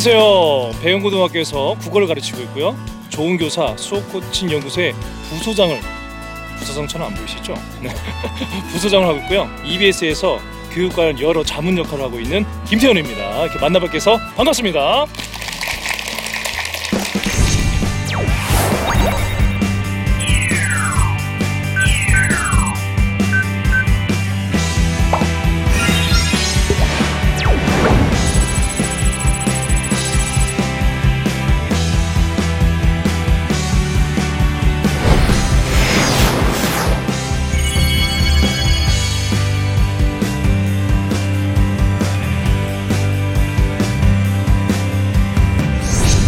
안녕하세요. 배영고등학교에서 국어를 가르치고 있고요. 좋은 교사 수업 코칭 연구소의 부소장을 부소장처럼 안 보이시죠? 네. 부소장을 하고 있고요. EBS에서 교육 관련 여러 자문 역할을 하고 있는 김태현입니다. 이렇게 만나뵙게 해서 반갑습니다.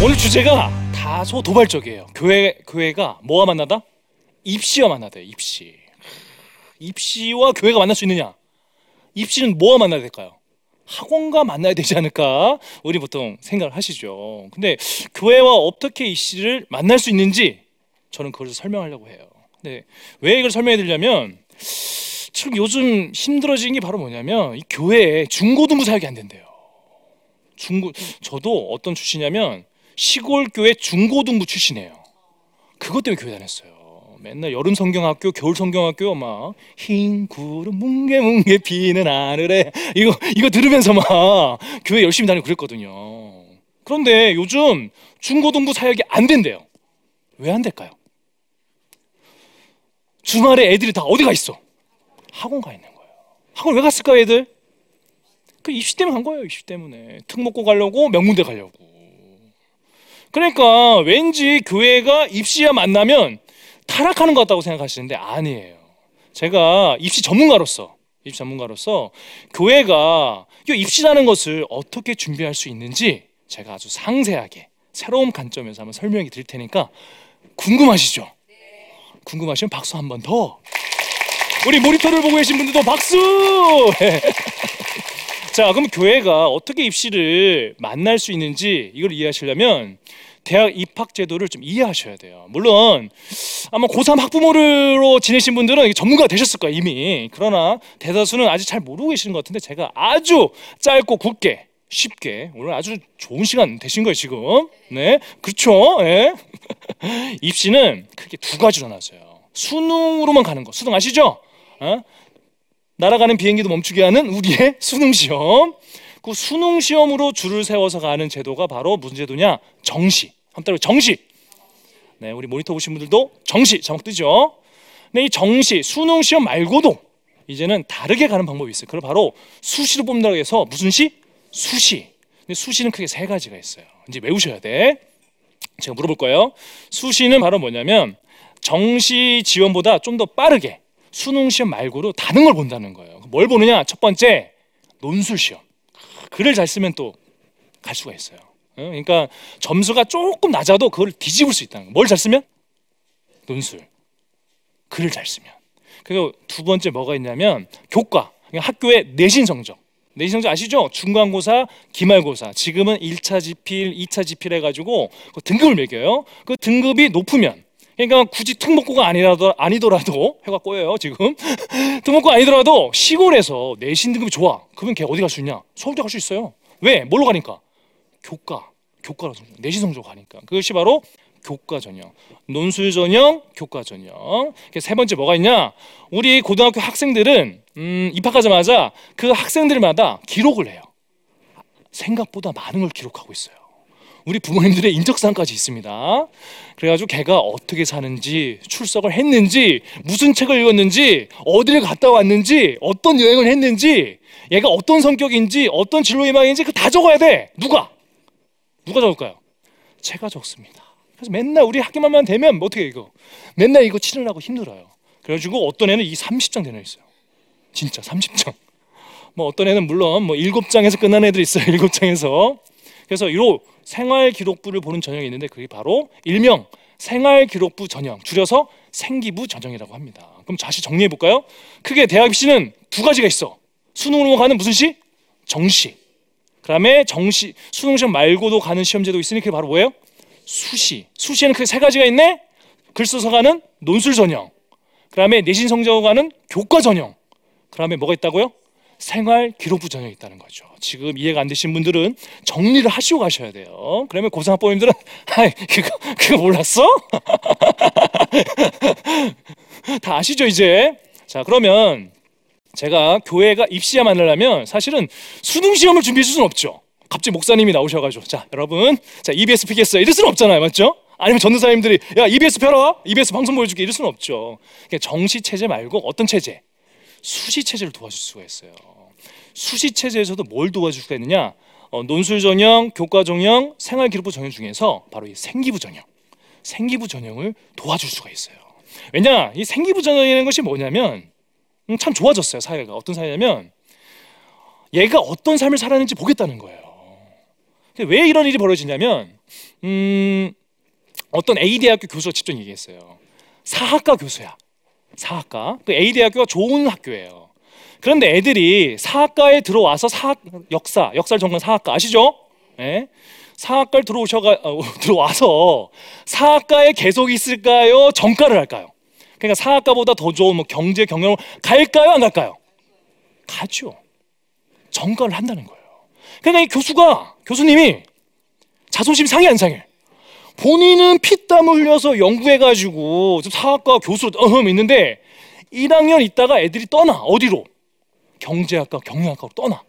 오늘 주제가 다소 도발적이에요. 교회 교회가 뭐와 만나다? 입시와 만나다. 입시. 입시와 교회가 만날 수 있느냐? 입시는 뭐와 만나야 될까요? 학원과 만나야 되지 않을까? 우리 보통 생각을 하시죠. 근데 교회와 어떻게 입시를 만날 수 있는지 저는 그걸 설명하려고 해요. 근데 왜 이걸 설명해 드리냐면 지금 요즘 힘들어진 게 바로 뭐냐면 이 교회에 중고등부 사역이 안 된대요. 중고 저도 어떤 출신이냐면 시골 교회 중고등부 출신이에요. 그것 때문에 교회 다녔어요. 맨날 여름 성경학교, 겨울 성경학교 막 흰 구름 뭉게 뭉게 비는 하늘에 이거 이거 들으면서 막 교회 열심히 다니고 그랬거든요. 그런데 요즘 중고등부 사역이 안 된대요. 왜 안 될까요? 주말에 애들이 다 어디 가 있어? 학원 가 있는 거예요. 학원 왜 갔을까요, 애들? 그 입시 때문에 간 거예요. 입시 때문에 특목고 가려고 명문대 가려고. 그러니까 왠지 교회가 입시와 만나면 타락하는 것 같다고 생각하시는데 아니에요. 제가 입시 전문가로서 입시 전문가로서 교회가 이 입시라는 것을 어떻게 준비할 수 있는지 제가 아주 상세하게 새로운 관점에서 한번 설명해 드릴 테니까 궁금하시죠? 궁금하시면 박수 한 번 더. 우리 모니터를 보고 계신 분들도 박수. 자, 그럼 교회가 어떻게 입시를 만날 수 있는지 이걸 이해하시려면 대학 입학 제도를 좀 이해하셔야 돼요. 물론 아마 고3 학부모로 지내신 분들은 전문가가 되셨을 거예요, 이미. 그러나 대다수는 아직 잘 모르고 계시는 것 같은데 제가 아주 짧고 굵게 쉽게 오늘 아주 좋은 시간 되신 거예요, 지금. 네. 그렇죠? 네. 입시는 크게 두 가지로 나눠져요. 수능으로만 가는 거. 수능 아시죠? 어? 날아가는 비행기도 멈추게 하는 우리의 수능 시험. 그 수능 시험으로 줄을 세워서 가는 제도가 바로 무슨 제도냐? 정시. 한따로 정시. 네, 우리 모니터 보신 분들도 정시 자막 뜨죠. 네, 이 정시 수능 시험 말고도 이제는 다르게 가는 방법이 있어요. 그걸 바로 수시로 뽑는다고 해서 무슨 시? 수시. 근데 수시는 크게 세 가지가 있어요. 이제 외우셔야 돼. 제가 물어볼 거예요. 수시는 바로 뭐냐면 정시 지원보다 좀 더 빠르게 수능 시험 말고도 다른 걸 본다는 거예요. 뭘 보느냐? 첫 번째 논술 시험. 글을 잘 쓰면 또 갈 수가 있어요. 어? 그러니까 점수가 조금 낮아도 그걸 뒤집을 수 있다는 거예요. 뭘잘 쓰면? 논술. 글을 잘 쓰면. 그리고 두 번째 뭐가 있냐면 교과. 학교의 내신 성적. 내신 성적 아시죠? 중간고사, 기말고사. 지금은 1차 지필, 2차 지필 해가지고 그 등급을 매겨요. 그 등급이 높으면 그러니까 굳이 특목고가 아니라도 아니더라도 해가 꼬여요 지금. 특목고 아니더라도 시골에서 내신 등급이 좋아. 그러면 걔 어디 갈 수 있냐? 서울대 갈 수 있어요. 왜? 뭘로 가니까? 교과. 교과로 성적. 내신 성적 가니까. 그것이 바로 교과 전형. 논술 전형 교과 전형. 세 번째 뭐가 있냐? 우리 고등학교 학생들은 음, 입학하자마자 그 학생들마다 기록을 해요. 생각보다 많은 걸 기록하고 있어요 우리 부모님들의 인적사항까지 있습니다. 그래가지고 걔가 어떻게 사는지, 출석을 했는지, 무슨 책을 읽었는지, 어디를 갔다 왔는지, 어떤 여행을 했는지, 얘가 어떤 성격인지, 어떤 진로 희망인지 그 다 적어야 돼. 누가? 누가 적을까요? 제가 적습니다. 그래서 맨날 우리 학교만 되면 뭐 어떻게 이거? 맨날 이거 치느라고 힘들어요. 그래가지고 어떤 애는 이 30장 되나 있어요. 진짜 30장. 뭐 어떤 애는 물론 뭐 7장에서 끝난 애들 있어요. 7장에서. 그래서 이로 생활 기록부를 보는 전형이 있는데 그게 바로 일명 생활 기록부 전형 줄여서 생기부 전형이라고 합니다. 그럼 다시 정리해 볼까요? 크게 대학 입시는 두 가지가 있어. 수능으로 가는 무슨 시? 정시. 그다음에 정시 수능 시험 말고도 가는 시험제도 있으니 그게 바로 뭐예요? 수시. 수시에는 크게 세 가지가 있네. 글 써서 가는 논술 전형. 그다음에 내신 성적으로 가는 교과 전형. 그다음에 뭐가 있다고요? 생활 기록부 전형이 있다는 거죠. 지금 이해가 안 되신 분들은 정리를 하시고 가셔야 돼요. 그러면 고등학부님들은 아 그거 그거 몰랐어? 다 아시죠 이제? 자 그러면 제가 교회가 입시야 만나려면 사실은 수능 시험을 준비해 줄 수는 없죠. 갑자기 목사님이 나오셔가지고 자 여러분 자 EBS 피겠어요 이럴 수는 없잖아요 맞죠? 아니면 전도사님들이 야 EBS 펴라 EBS 방송 보여줄게 이럴 수는 없죠. 정시 체제 말고 어떤 체제? 수시 체제를 도와줄 수가 있어요. 수시 체제에서도 뭘 도와줄 수가 있느냐? 어, 논술 전형, 교과 전형, 생활 기록부 전형 중에서 바로 이 생기부 전형, 생기부 전형을 도와줄 수가 있어요. 왜냐? 이 생기부 전형이라는 것이 뭐냐면 음, 참 좋아졌어요 사회가 어떤 사회냐면 얘가 어떤 삶을 살았는지 보겠다는 거예요. 왜 이런 일이 벌어지냐면 음, 어떤 A 대학교 교수가 직접 얘기했어요. 사학과 교수야. 사학과. 그 A 대학교가 좋은 학교예요. 그런데 애들이 사학과에 들어와서 사학 역사, 역사를 전공 사학과 아시죠? 예? 사학과를 들어오셔가 어, 들어와서 사학과에 계속 있을까요? 전과를 할까요? 그러니까 사학과보다 더 좋은 뭐 경제 경영 갈까요? 안 갈까요? 가죠. 전과를 한다는 거예요. 그러니까 이 교수가 교수님이 자존심 상해 안 상해? 본인은 피땀 흘려서 연구해가지고 사학과 교수로 어흠 있는데 1학년 있다가 애들이 떠나 어디로? 경제학과 경영학과로 떠나.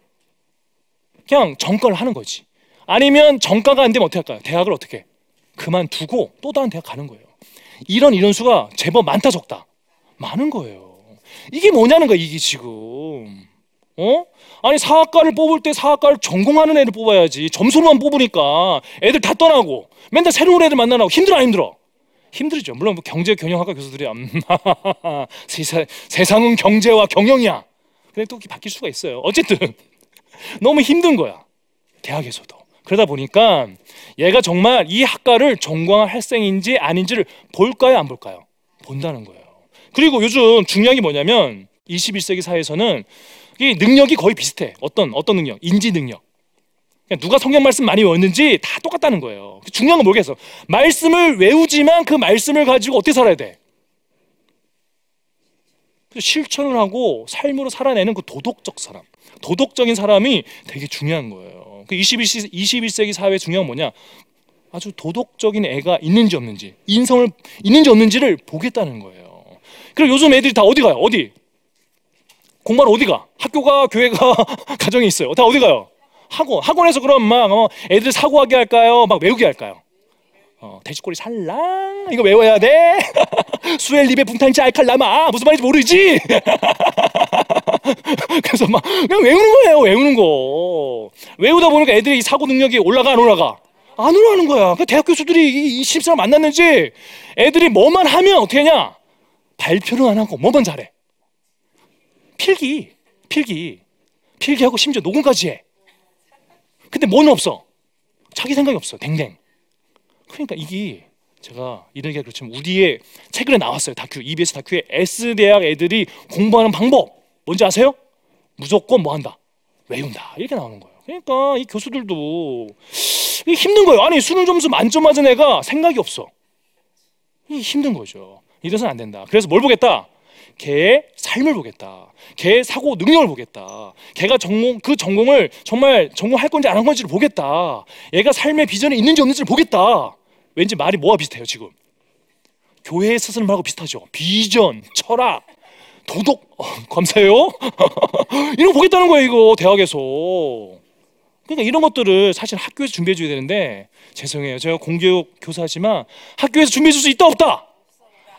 그냥 전과를 하는 거지. 아니면 전과가 안 되면 어떻게 할까요? 대학을 어떻게? 그만두고 또 다른 대학 가는 거예요. 이런 이런 수가 제법 많다 적다 많은 거예요. 이게 뭐냐는 거야 이게 지금. 어? 아니 사학과를 뽑을 때 사학과를 전공하는 애를 뽑아야지 점수로만 뽑으니까 애들 다 떠나고 맨날 새로운 애들 만나고 힘들어 안 힘들어? 힘들죠. 물론 뭐 경제 경영학과 교수들이 음, 세상, 세상은 경제와 경영이야. 근데 또 바뀔 수가 있어요. 어쨌든 너무 힘든 거야. 대학에서도. 그러다 보니까 얘가 정말 이 학과를 전공할 학생인지 아닌지를 볼까요, 안 볼까요? 본다는 거예요. 그리고 요즘 중요한 게 뭐냐면 21세기 사회에서는 이 능력이 거의 비슷해. 어떤 어떤 능력? 인지 능력. 누가 성경 말씀 많이 외웠는지 다 똑같다는 거예요. 중요한 건 뭐겠어? 말씀을 외우지만 그 말씀을 가지고 어떻게 살아야 돼? 실천을 하고 삶으로 살아내는 그 도덕적 사람, 도덕적인 사람이 되게 중요한 거예요. 그 21, 21세기 사회 중요한 뭐냐? 아주 도덕적인 애가 있는지 없는지, 인성을 있는지 없는지를 보겠다는 거예요. 그리고 요즘 애들이 다 어디 가요? 어디? 공부하러 어디 가? 학교가, 교회가, 가정이 있어요. 다 어디 가요? 학원. 학원에서 그럼 막 어, 애들 사고하게 할까요? 막 외우게 할까요? 어, 돼지꼬리 살랑 이거 외워야 돼. 수엘립의 붕탄지 알칼라마 무슨 말인지 모르지. 그래서 막 그냥 외우는 거예요. 외우는 거. 외우다 보니까 애들이 사고 능력이 올라가 안 올라가? 안 올라가는 거야. 그 대학 교수들이 이 신입사람 만났는지 애들이 뭐만 하면 어떻게 하냐? 발표를 안 하고 뭐만 잘해? 필기, 필기, 필기하고 심지어 녹음까지 해. 근데 뭐는 없어? 자기 생각이 없어. 댕댕. 그러니까 이게 제가 이런 얘기가 그렇지만 우리의 최근에 나왔어요. 다큐 EBS 다큐에 S 대학 애들이 공부하는 방법 뭔지 아세요? 무조건 뭐 한다. 외운다. 이렇게 나오는 거예요. 그러니까 이 교수들도 힘든 거예요. 아니 수능 점수 만점 맞은 애가 생각이 없어. 이 힘든 거죠. 이래서는 안 된다. 그래서 뭘 보겠다? 걔의 삶을 보겠다. 걔의 사고 능력을 보겠다. 걔가 전공 그 전공을 정말 전공할 건지 안한 건지를 보겠다. 얘가 삶의 비전이 있는지 없는지를 보겠다. 왠지 말이 뭐와 비슷해요 지금? 교회의 스승 말하고 비슷하죠. 비전, 철학, 도덕. 어, 감사해요. 이런 거 보겠다는 거예요 이거 대학에서. 그러니까 이런 것들을 사실 학교에서 준비해 줘야 되는데 죄송해요. 제가 공교육 교사지만 학교에서 준비해 줄 수 있다 없다?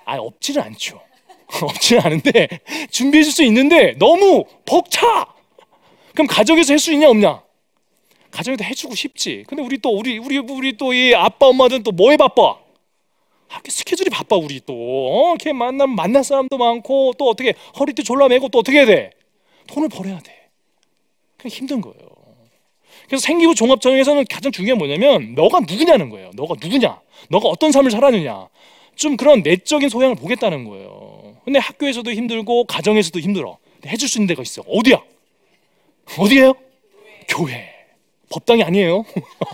아 없지는 않죠. 없지는 않은데 준비해 줄 수 있는데 너무 벅차. 그럼 가정에서 할 수 있냐 없냐? 가정에도 해주고 싶지. 근데 우리 또 우리 우리 우리 또 이 아빠 엄마들은 또 뭐에 바빠? 학교 스케줄이 바빠 우리 또. 어, 걔 만나면 만날 사람도 많고 또 어떻게 허리띠 졸라매고 또 어떻게 해야 돼? 돈을 벌어야 돼. 그게 힘든 거예요. 그래서 생기부 종합 전형에서는 가장 중요한 뭐냐면 너가 누구냐는 거예요. 너가 누구냐? 너가 어떤 삶을 살았느냐? 좀 그런 내적인 소양을 보겠다는 거예요. 근데 학교에서도 힘들고 가정에서도 힘들어. 해줄 수 있는 데가 있어. 어디야? 어디예요? 교회. 법당이 아니에요.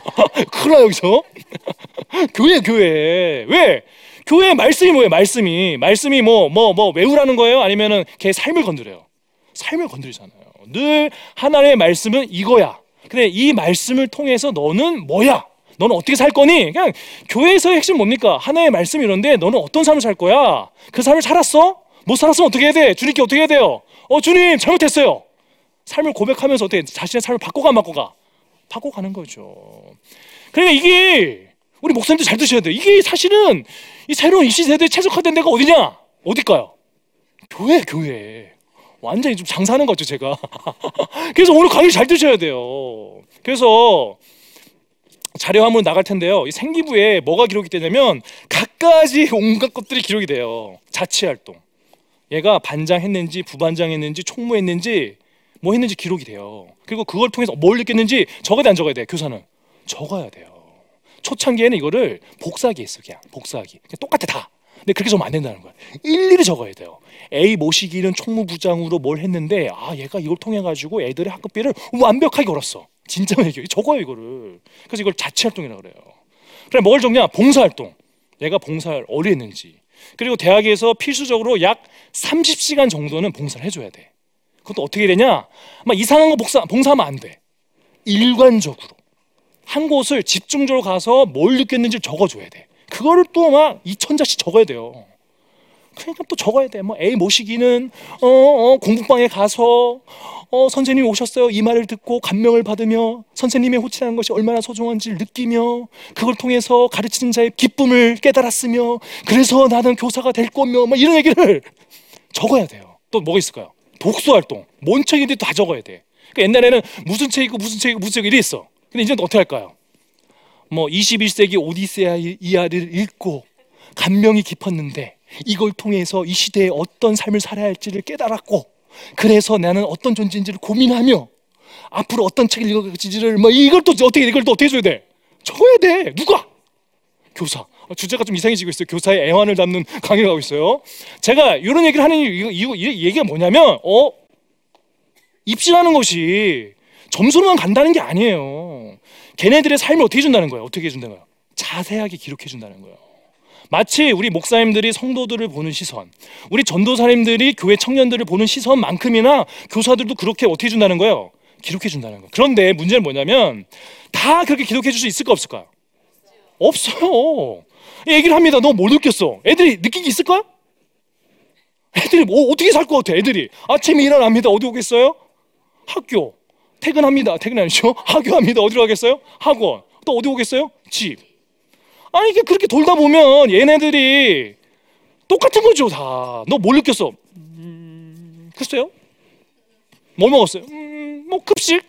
큰일 나 여기서. 교회 교회. 왜? 교회 말씀이 뭐예요? 말씀이 말씀이 뭐 뭐 뭐 외우라는 거예요? 아니면은 걔 삶을 건드려요. 삶을 건드리잖아요. 늘 하나님의 말씀은 이거야. 근데 이 말씀을 통해서 너는 뭐야? 너는 어떻게 살 거니? 그냥 교회에서의 핵심 뭡니까? 하나의 말씀 이런데 너는 어떤 삶을 살 거야? 그 삶을 살았어? 못 살았으면 어떻게 해야 돼? 주님께 어떻게 해야 돼요? 어 주님 잘못했어요. 삶을 고백하면서 어떻게 자신의 삶을 바꿔가 바꿔가 바꿔가는 거죠. 그러니까 이게 우리 목사님들 잘 드셔야 돼요. 이게 사실은 이 새로운 이 시대에 최적화된 데가 어디냐? 어딜까요? 교회, 교회. 완전히 좀 장사하는 거죠, 제가. 그래서 오늘 강의 잘 드셔야 돼요. 그래서 자료 한번 나갈 텐데요. 이 생기부에 뭐가 기록이 되냐면 각가지 온갖 것들이 기록이 돼요. 자치 활동. 얘가 반장했는지 부반장했는지 총무했는지 뭐 했는지 기록이 돼요. 그리고 그걸 통해서 뭘 느꼈는지 적어야 돼, 안 적어야 돼? 교사는 적어야 돼요. 초창기에는 이거를 복사하기 했어, 그냥 복사하기. 그냥 똑같아 다. 근데 그렇게 적으면 안 된다는 거야. 일일이 적어야 돼요. A 모시기는 총무부장으로 뭘 했는데 아 얘가 이걸 통해 가지고 애들의 학급비를 완벽하게 걸었어. 진짜 매겨. 적어요 이거를. 그래서 이걸 자치활동이라 그래요. 그래 뭘 적냐? 봉사활동. 얘가 봉사를 어디 했는지. 그리고 대학에서 필수적으로 약 30시간 정도는 봉사를 해줘야 돼. 그것도 어떻게 되냐? 막 이상한 거 봉사, 봉사하면 안 돼. 일관적으로 한 곳을 집중적으로 가서 뭘 느꼈는지 적어줘야 돼. 그거를 또 막 2천자씩 적어야 돼요. 그러니까 또 적어야 돼. 뭐 A 모시기는 어, 어 공부방에 가서 어 선생님이 오셨어요. 이 말을 듣고 감명을 받으며 선생님의 호칭하는 것이 얼마나 소중한지를 느끼며 그걸 통해서 가르치는 자의 기쁨을 깨달았으며 그래서 나는 교사가 될 거며 뭐 이런 얘기를 적어야 돼요. 또 뭐가 있을까요? 독서 활동. 뭔 책인지 다 적어야 돼. 그러니까 옛날에는 무슨 책이고 무슨 책이고 무슨 책 이래 있어. 근데 이제는 어떻게 할까요? 뭐 21세기 오디세아 이하를 읽고 감명이 깊었는데 이걸 통해서 이 시대에 어떤 삶을 살아야 할지를 깨달았고 그래서 나는 어떤 존재인지를 고민하며 앞으로 어떤 책을 읽어지를 뭐 이걸 또 어떻게 이걸 또 어떻게 해줘야 돼? 적어야 돼. 누가? 교사. 어, 주제가 좀 이상해지고 있어요. 교사의 애환을 담는 강의를 하고 있어요. 제가 이런 얘기를 하는 이유, 이유, 이 얘기가 뭐냐면 어 입시라는 것이 점수로만 간다는 게 아니에요. 걔네들의 삶을 어떻게 해준다는 거예요? 어떻게 해준다는 거예요? 자세하게 기록해 준다는 거예요. 마치 우리 목사님들이 성도들을 보는 시선, 우리 전도사님들이 교회 청년들을 보는 시선만큼이나 교사들도 그렇게 어떻게 해준다는 거예요? 기록해 준다는 거예요. 그런데 문제는 뭐냐면 다 그렇게 기록해 줄 수 있을까 없을까? 없어요. 얘기를 합니다. 너못 느꼈어. 애들이 느낀 게 있을까? 애들이 뭐 어떻게 살 것 같아? 애들이 아침에 일어납니다. 어디 오겠어요? 학교. 퇴근합니다. 퇴근 아니죠? 학교합니다. 어디로 가겠어요? 학원. 또 어디 오겠어요? 집. 아니 이게 그렇게 돌다 보면 얘네들이 똑같은 거죠 다. 너 뭘 느꼈어? 음, 글쎄요. 뭘 먹었어요? 음, 뭐 급식.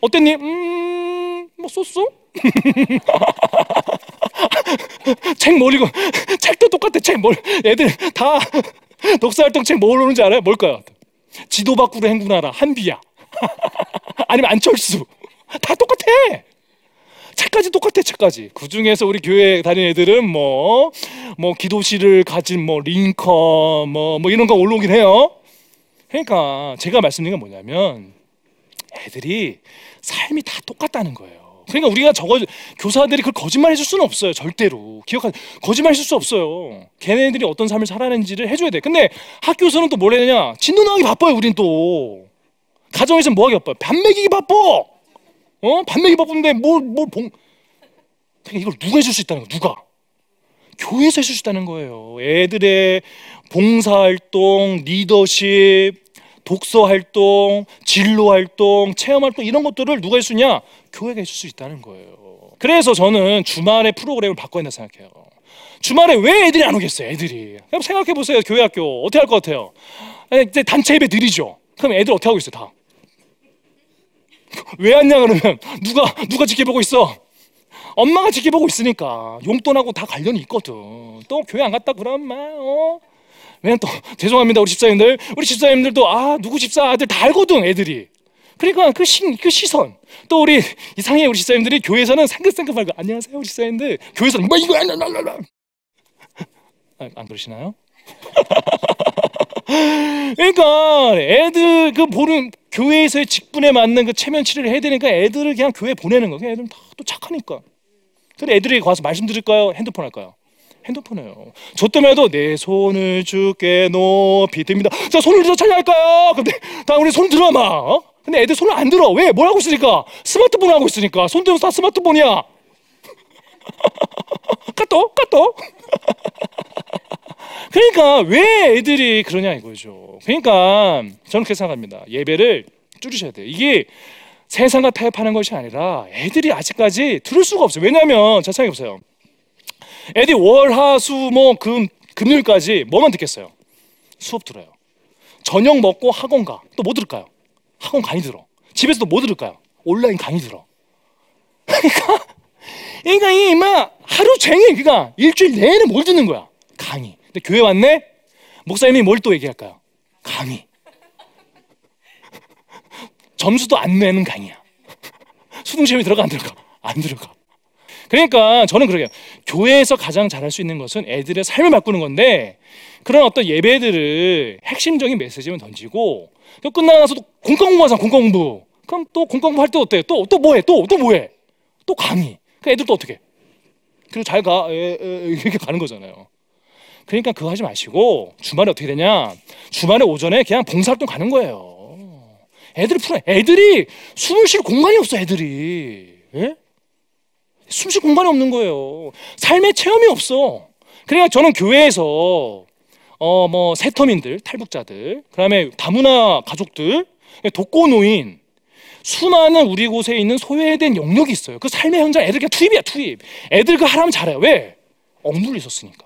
어땠니? 음, 뭐 소스? 책뭘 읽어? 책도 똑같아. 책뭘 애들 다 독서 활동 책뭘 오는지 알아요? 뭘까요? 지도 밖으로 행군하라 한비야. 아니면 안철수. 다 똑같아. 책까지 똑같아 책까지 그 중에서 우리 교회 다니는 애들은 뭐뭐 뭐 기도실을 가진 뭐 링컨 뭐, 뭐 이런 거 올라오긴 해요 그러니까 제가 말씀드린 건 뭐냐면 애들이 삶이 다 똑같다는 거예요 그러니까 우리가 저거 교사들이 그걸 거짓말 해줄 수는 없어요 절대로 기억하 거짓말 해줄 수 없어요 걔네들이 어떤 삶을 살아내는지를 해줘야 돼 근데 학교에서는 또 뭘 해야 되냐 진도 나가기 바빠요 우린 또 가정에서 뭐 하기 바빠요 밥 먹이기 바빠 어? 반맥이 바쁜데 뭘, 뭘 봉. 그러니까 이걸 누가 해줄 수 있다는 거야, 누가? 교회에서 해줄 수 있다는 거예요. 애들의 봉사활동, 리더십, 독서 활동, 진로 활동, 체험 활동 이런 것들을 누가 있냐? 교회가 해줄 수 있다는 거예요. 그래서 저는 주말에 프로그램을 바꿔야 된다 생각해요. 주말에 왜 애들이 안 오겠어요, 애들이? 그럼 생각해 보세요, 교회 학교. 어떻게 할 것 같아요? 이제 단체 예배 드리죠. 그럼 애들 어떻게 하고 있어요, 다? 왜 왔냐 그러면 누가 누가 지켜보고 있어? 엄마가 지켜보고 있으니까 용돈하고 다 관련이 있거든. 또 교회 안 갔다 그러면 어? 왜냐면 또 죄송합니다 우리 집사님들 우리 집사님들도 아 누구 집사 아들 다 알거든 애들이. 그러니까 그, 시, 그 시선 또 우리 이상해 우리 집사님들이 교회에서는 생긋생긋하고 안녕하세요 우리 집사님들 교회에서는 뭐 이거 안안안 아, 안 그러시나요? 그러니까 애들 그 보는 교회에서의 직분에 맞는 그 체면 치료를 해야 되니까 애들을 그냥 교회 보내는 거. 그냥 애들은 다 또 착하니까. 근데 애들이 가서 말씀 드릴까요? 핸드폰 할까요? 핸드폰이에요. 저 때문에도 내 손을 주께 높이 듭니다. 자 손을 들어 찬양할까요? 근데 다 우리 손 들어 막. 어? 근데 애들 손을 안 들어. 왜? 뭘 하고 있으니까? 스마트폰 하고 있으니까. 손 들어서 다 스마트폰이야. 까똑 까똑. 그러니까 왜 애들이 그러냐 이거죠. 그러니까 저는 그렇게 생각합니다. 예배를 줄이셔야 돼요. 이게 세상과 타협하는 것이 아니라 애들이 아직까지 들을 수가 없어요. 왜냐하면 자 생각해 보세요. 애들이 월화수목금 금요일까지 뭐만 듣겠어요? 수업 들어요. 저녁 먹고 학원 가. 또 뭐 들을까요? 학원 강의 들어. 집에서도 뭐 들을까요? 온라인 강의 들어. 그러니까 그러니까 이막 하루 종일 그니까 일주일 내내 뭘 듣는 거야? 강의. 근데 교회 왔네? 목사님이 뭘 또 얘기할까요? 강의. 점수도 안 내는 강의야. 수능 시험에 들어가 안 들어가? 안 들어가. 그러니까 저는 그러게요. 교회에서 가장 잘할 수 있는 것은 애들의 삶을 바꾸는 건데 그런 어떤 예배들을 핵심적인 메시지만 던지고 또 끝나고 나서 또 공과 공부하잖아 공과 공부. 그럼 또 공과 공부 할 때 어때? 또 또 뭐해? 또 또 뭐해? 또 강의. 그 애들 또 어떻게? 그리고 잘 가. 에, 에, 이렇게 가는 거잖아요. 그러니까 그거 하지 마시고 주말에 어떻게 되냐? 주말에 오전에 그냥 봉사활동 가는 거예요. 애들이 풀어. 애들이 숨을 쉴 공간이 없어. 애들이. 예? 숨쉴 공간이 없는 거예요. 삶의 체험이 없어. 그러니까 저는 교회에서 어 뭐 세터민들, 탈북자들, 그다음에 다문화 가족들, 독거노인 수많은 우리 곳에 있는 소외된 영역이 있어요. 그 삶의 현장 애들 그냥 투입이야 투입. 애들 그 하라면 잘해요. 왜? 억눌려 있었으니까.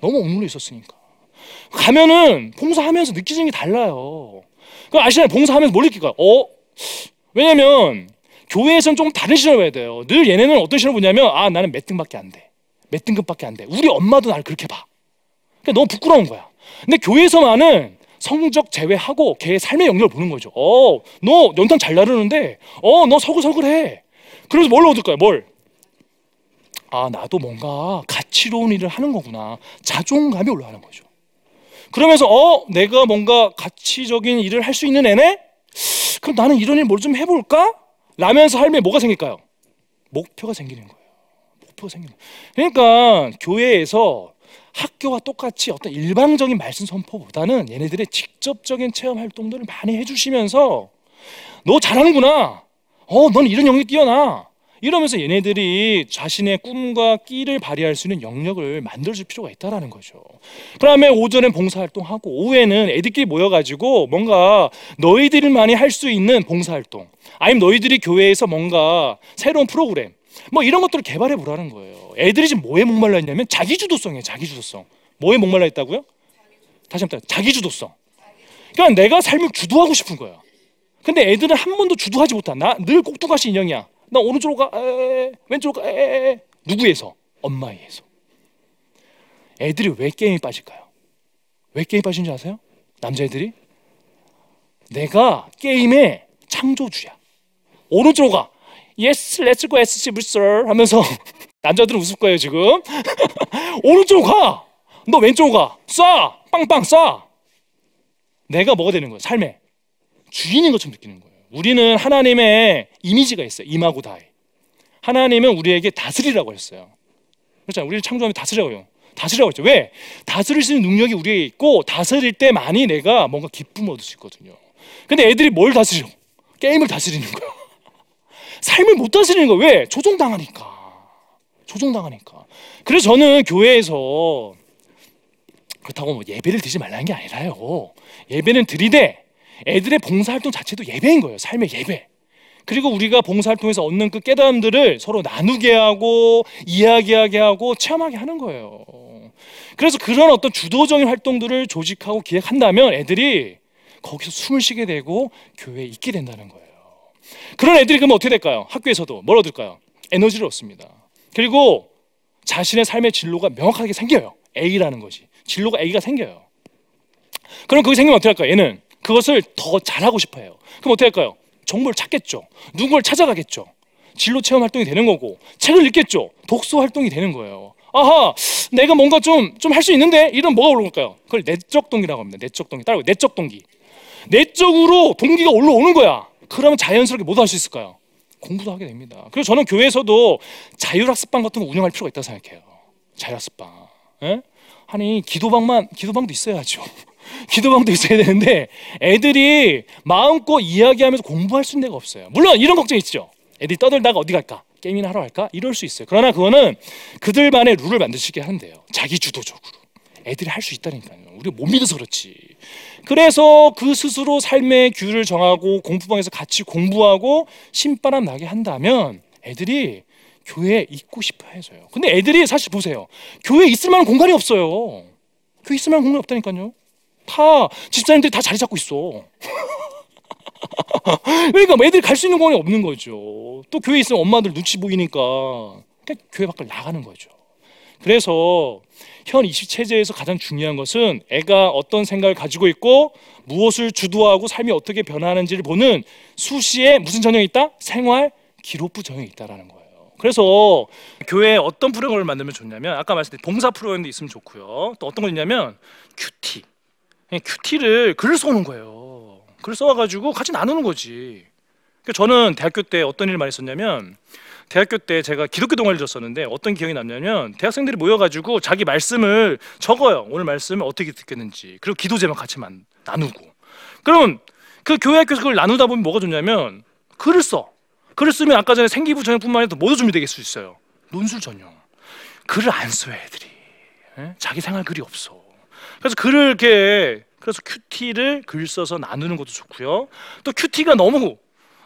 너무 억눌려 있었으니까. 가면은 봉사하면서 느끼는 게 달라요. 그 아시나요? 봉사하면서 뭘 느낄까요? 어? 왜냐면 교회에서는 좀 다른 시험을 봐야 돼요. 늘 얘네는 어떤 시험을 보냐면 아 나는 몇 등밖에 안 돼. 몇 등급밖에 안 돼. 우리 엄마도 나를 그렇게 봐. 그러니까 너무 부끄러운 거야. 근데 교회에서만은 성적 제외하고 걔의 삶의 영역을 보는 거죠. 어, 너 연탄 잘 나르는데, 어, 너 서글서글해. 그래서 뭘 얻을까요? 뭘? 아, 나도 뭔가 가치로운 일을 하는 거구나. 자존감이 올라가는 거죠. 그러면서, 어, 내가 뭔가 가치적인 일을 할 수 있는 애네? 그럼 나는 이런 일 뭘 좀 해볼까? 라면서 삶에 뭐가 생길까요? 목표가 생기는 거예요. 목표가 생기는 거예요. 그러니까 교회에서 학교와 똑같이 어떤 일방적인 말씀 선포보다는 얘네들의 직접적인 체험 활동들을 많이 해주시면서 너 잘하는구나. 어, 넌 이런 영역이 뛰어나. 이러면서 얘네들이 자신의 꿈과 끼를 발휘할 수 있는 영역을 만들어줄 필요가 있다라는 거죠. 그다음에 오전엔 봉사활동하고 오후에는 애들끼리 모여가지고 뭔가 너희들만이 할 수 있는 봉사활동, 아니면 너희들이 교회에서 뭔가 새로운 프로그램, 뭐 이런 것들을 개발해 보라는 거예요. 애들이 지금 뭐에 목말라 있냐면 자기 주도성이에요. 자기 주도성. 뭐에 목말라 있다고요? 다시 한번 자기 주도성. 그러니까 내가 삶을 주도하고 싶은 거야. 근데 애들은 한 번도 주도하지 못한 나 늘 꼭두가시 인형이야. 나 오른쪽으로 가, 에, 왼쪽으로 가, 에, 에. 누구에서? 엄마에서. 애들이 왜 게임에 빠질까요? 왜 게임에 빠진지 아세요? 남자애들이? 내가 게임의 창조주야. 오른쪽으로 가. Yes, let's go SC 불설 하면서 남자들은 웃을 거예요 지금. 오른쪽으로 가. 너 왼쪽으로 가. 쏴. 빵빵 쏴. 내가 뭐가 되는 거야? 삶의 주인인 것처럼 느끼는 거예요. 우리는 하나님의 이미지가 있어요. 임하고 다이. 하나님은 우리에게 다스리라고 했어요. 그렇잖아요. 우리를 창조하면 다스리라고요. 다스리라고 했죠. 왜? 다스릴 수 있는 능력이 우리에게 있고 다스릴 때만이 내가 뭔가 기쁨을 얻을 수 있거든요. 근데 애들이 뭘 다스려? 게임을 다스리는 거야. 삶을 못 다스리는 거야. 왜? 조종당하니까. 조종당하니까. 그래서 저는 교회에서 그렇다고 뭐 예배를 드리지 말라는 게 아니라요. 예배는 드리되 애들의 봉사활동 자체도 예배인 거예요. 삶의 예배. 그리고 우리가 봉사활동에서 얻는 그 깨달음들을 서로 나누게 하고 이야기하게 하고 체험하게 하는 거예요. 그래서 그런 어떤 주도적인 활동들을 조직하고 기획한다면 애들이 거기서 숨을 쉬게 되고 교회에 있게 된다는 거예요. 그런 애들이 그러면 어떻게 될까요? 학교에서도 뭘 얻을까요? 에너지를 얻습니다. 그리고 자신의 삶의 진로가 명확하게 생겨요. A라는 것이. 진로가 A가 생겨요. 그럼 그게 생기면 어떻게 할까요? 얘는 그것을 더 잘하고 싶어 해요. 그럼 어떻게 할까요? 정보를 찾겠죠. 누구를 찾아가겠죠. 진로 체험 활동이 되는 거고 책을 읽겠죠. 독서 활동이 되는 거예요. 아하, 내가 뭔가 좀 좀 할 수 있는데 이런 뭐가 올라올까요? 그걸 내적 동기라고 합니다. 내적 동기. 따라고 내적 동기. 내적으로 동기가 올라오는 거야. 그러면 자연스럽게 뭐도 할수 있을까요? 공부도 하게 됩니다. 그래서 저는 교회에서도 자율학습방 같은 거 운영할 필요가 있다고 생각해요. 자율학습방. 예? 아니 기도방만 기도방도 있어야죠. 기도방도 있어야 되는데 애들이 마음껏 이야기하면서 공부할 수 있는 데가 없어요. 물론 이런 걱정 있죠. 애들이 떠들다가 어디 갈까? 게임이나 하러 갈까? 이럴 수 있어요. 그러나 그거는 그들만의 룰을 만드시게 하는데요. 자기 주도적으로. 애들이 할 수 있다니까요. 우리가 못 믿어서 그렇지. 그래서 그 스스로 삶의 규를 정하고 공부방에서 같이 공부하고 신바람 나게 한다면 애들이 교회에 있고 싶어 해서요. 근데 애들이 사실 보세요. 교회에 있을 만한 공간이 없어요. 교회 있을 만한 공간이 없다니까요. 다 집사님들이 다 자리 잡고 있어. 그러니까 뭐 애들이 갈 수 있는 공간이 없는 거죠. 또 교회 에 있으면 엄마들 눈치 보이니까 교회 밖을 나가는 거죠. 그래서 현 입시 체제에서 가장 중요한 것은 애가 어떤 생각을 가지고 있고 무엇을 주도하고 삶이 어떻게 변하는지를 보는 수시에 무슨 전형이 있다? 생활 기록부 전형이 있다라는 거예요. 그래서 교회에 어떤 프로그램을 만들면 좋냐면 아까 말씀드린 봉사 프로그램도 있으면 좋고요. 또 어떤 거 있냐면 큐티. 큐티를 글을 써오는 거예요. 글을 써와가지고 같이 나누는 거지. 그러니까 저는 대학교 때 어떤 일을 많이 했었냐면 대학교 때 제가 기독교 동아리를 줬었는데 어떤 기억이 남냐면 대학생들이 모여가지고 자기 말씀을 적어요. 오늘 말씀을 어떻게 듣겠는지 그리고 기도 제목 같이 만, 나누고. 그럼 그 교회 학교에서 그걸 나누다 보면 뭐가 좋냐면 글을 써. 글을 쓰면 아까 전에 생기부 전형뿐만 아니라 모두 준비되게 수 있어요. 논술 전형. 글을 안 써요 애들이. 에? 자기 생활 글이 없어. 그래서 글을 이렇게 그래서 큐티를 글 써서 나누는 것도 좋고요. 또 큐티가 너무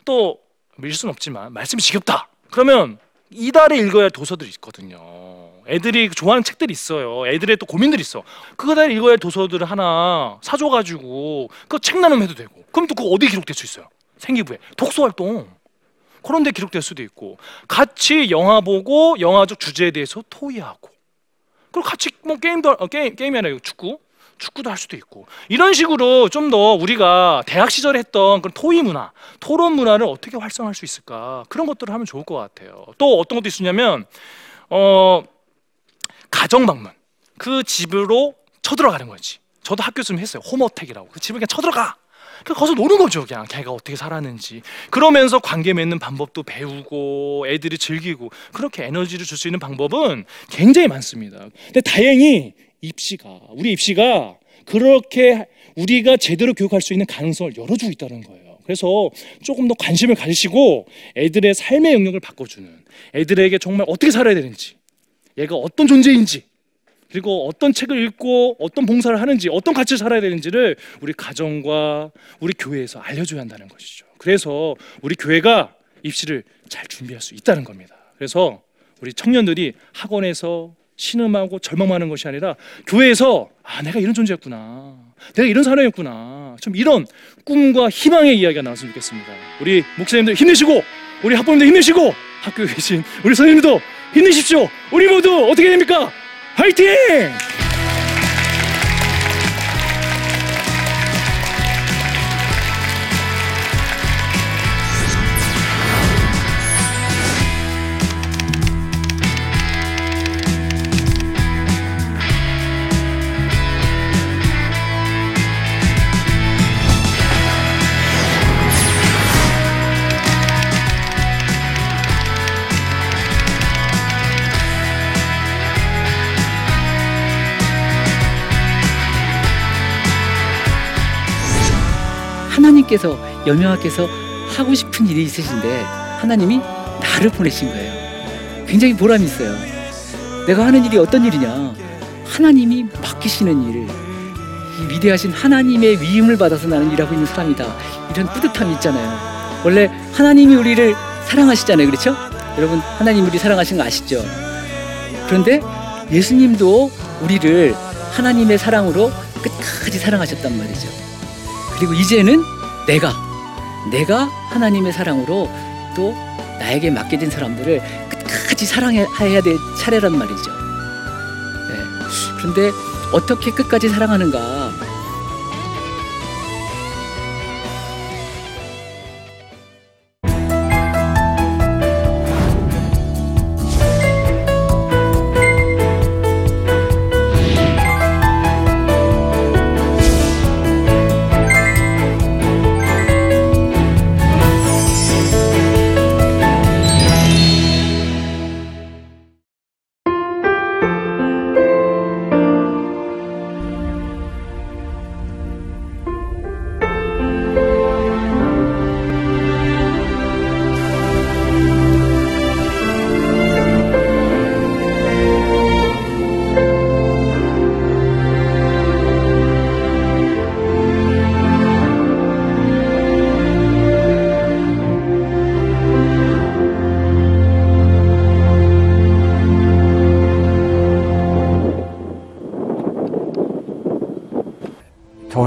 또 밀 수는 없지만 말씀이 지겹다. 그러면 이달에 읽어야 할 도서들이 있거든요. 애들이 좋아하는 책들이 있어요. 애들의 또 고민들이 있어. 그거달 읽어야 할 도서들을 하나 사줘가지고 그책 나눔해도 되고. 그럼 또 그거 어디 기록될 수 있어요? 생기부에 독서 활동. 그런 데 기록될 수도 있고 같이 영화 보고 영화적 주제에 대해서 토의하고 그리고 같이 뭐 게임도 어, 게임 게임이 아니라 축구 축구도 할 수도 있고 이런 식으로 좀 더 우리가 대학 시절에 했던 그런 토의 문화, 토론 문화를 어떻게 활성화할 수 있을까 그런 것들을 하면 좋을 것 같아요. 또 어떤 것도 있었냐면 어 가정 방문 그 집으로 쳐들어가는 거지. 저도 학교 좀 했어요. 홈어택이라고 그 집을 그냥 쳐들어가. 그 거기서 노는 거죠 그냥. 걔가 어떻게 살았는지. 그러면서 관계 맺는 방법도 배우고 애들이 즐기고 그렇게 에너지를 줄 수 있는 방법은 굉장히 많습니다. 근데 다행히 입시가 우리 입시가 그렇게 우리가 제대로 교육할 수 있는 가능성을 열어주고 있다는 거예요. 그래서 조금 더 관심을 가지시고 애들의 삶의 영역을 바꿔주는 애들에게 정말 어떻게 살아야 되는지 얘가 어떤 존재인지 그리고 어떤 책을 읽고 어떤 봉사를 하는지 어떤 가치를 살아야 되는지를 우리 가정과 우리 교회에서 알려줘야 한다는 것이죠. 그래서 우리 교회가 입시를 잘 준비할 수 있다는 겁니다. 그래서 우리 청년들이 학원에서 신음하고 절망하는 것이 아니라 교회에서 아 내가 이런 존재였구나. 내가 이런 사람이었구나. 좀 이런 꿈과 희망의 이야기가 나왔으면 좋겠습니다. 우리 목사님들 힘내시고 우리 학부모님들 힘내시고 학교에 계신 우리 선생님도 힘내십시오. 우리 모두 어떻게 됩니까 화이팅! 하나님께서 여명하께서 하고 싶은 일이 있으신데 하나님이 나를 보내신 거예요. 굉장히 보람이 있어요. 내가 하는 일이 어떤 일이냐? 하나님이 맡기시는 일, 이 위대하신 하나님의 위임을 받아서 나는 일하고 있는 사람이다. 이런 뿌듯함이 있잖아요. 원래 하나님이 우리를 사랑하시잖아요. 그렇죠? 여러분, 하나님 우리 사랑하시는 거 아시죠? 그런데 예수님도 우리를 하나님의 사랑으로 끝까지 사랑하셨단 말이죠. 그리고 이제는 내가 내가 하나님의 사랑으로 또 나에게 맡겨진 사람들을 끝까지 사랑해야 될 차례란 말이죠. 네. 그런데 어떻게 끝까지 사랑하는가?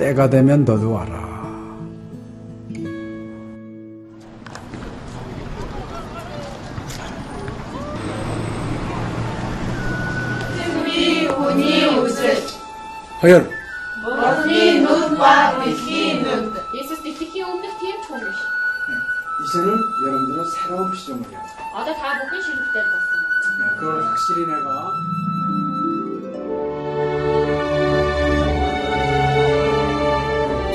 때가 되면 너도 와라. 승비 운이 우슬 하연 머니 눈과 빛이 눈 이제는 여러분들은 새로운 시점을 해야 아다 다 묶은 시기 때문에 그걸 확실히 내가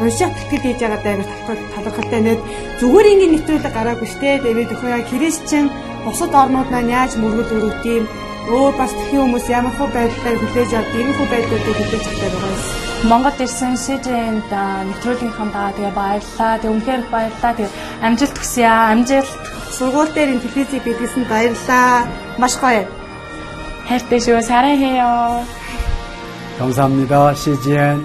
уншаад тэтгэл хийж байгаа даа талхал талхалтай нэт зүгээр ингээд нэвтрүүлэг гараагүй штэ тэгээд өхөө яа христчэн бусад орнууд маань яаж мөргөл өрөвт юм өө бас тхэн хүмүүс ямар хөө байдлаар хүлээж авд ийм хөө байдлуудыг хүлээж авдаг байгаа юм. Монгол ирсэн СЖН-д нэвтрүүлгийнхаа даа тэгээ баярлаа. Тэгээ үнхээр их баярлаа. Тэгээ амжилт хүсье аа. Амжилт. Сургууль дээр ин телевизийг бидлсэн баярлаа. Маш гоё. хайртай шүү. 사랑해요. 감사합니다. CGN